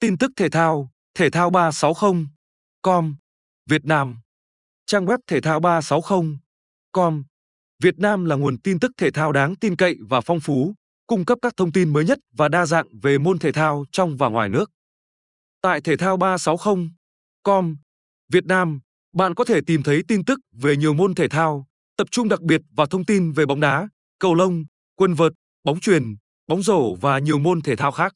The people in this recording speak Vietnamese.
Tin tức thể thao, thể thao 360.com, Việt Nam. Trang web thể thao 360.com, Việt Nam là nguồn tin tức thể thao đáng tin cậy và phong phú, cung cấp các thông tin mới nhất và đa dạng về môn thể thao trong và ngoài nước. Tại thể thao 360.com, Việt Nam, bạn có thể tìm thấy tin tức về nhiều môn thể thao, tập trung đặc biệt vào thông tin về bóng đá, cầu lông, quần vợt, bóng chuyền, bóng rổ và nhiều môn thể thao khác.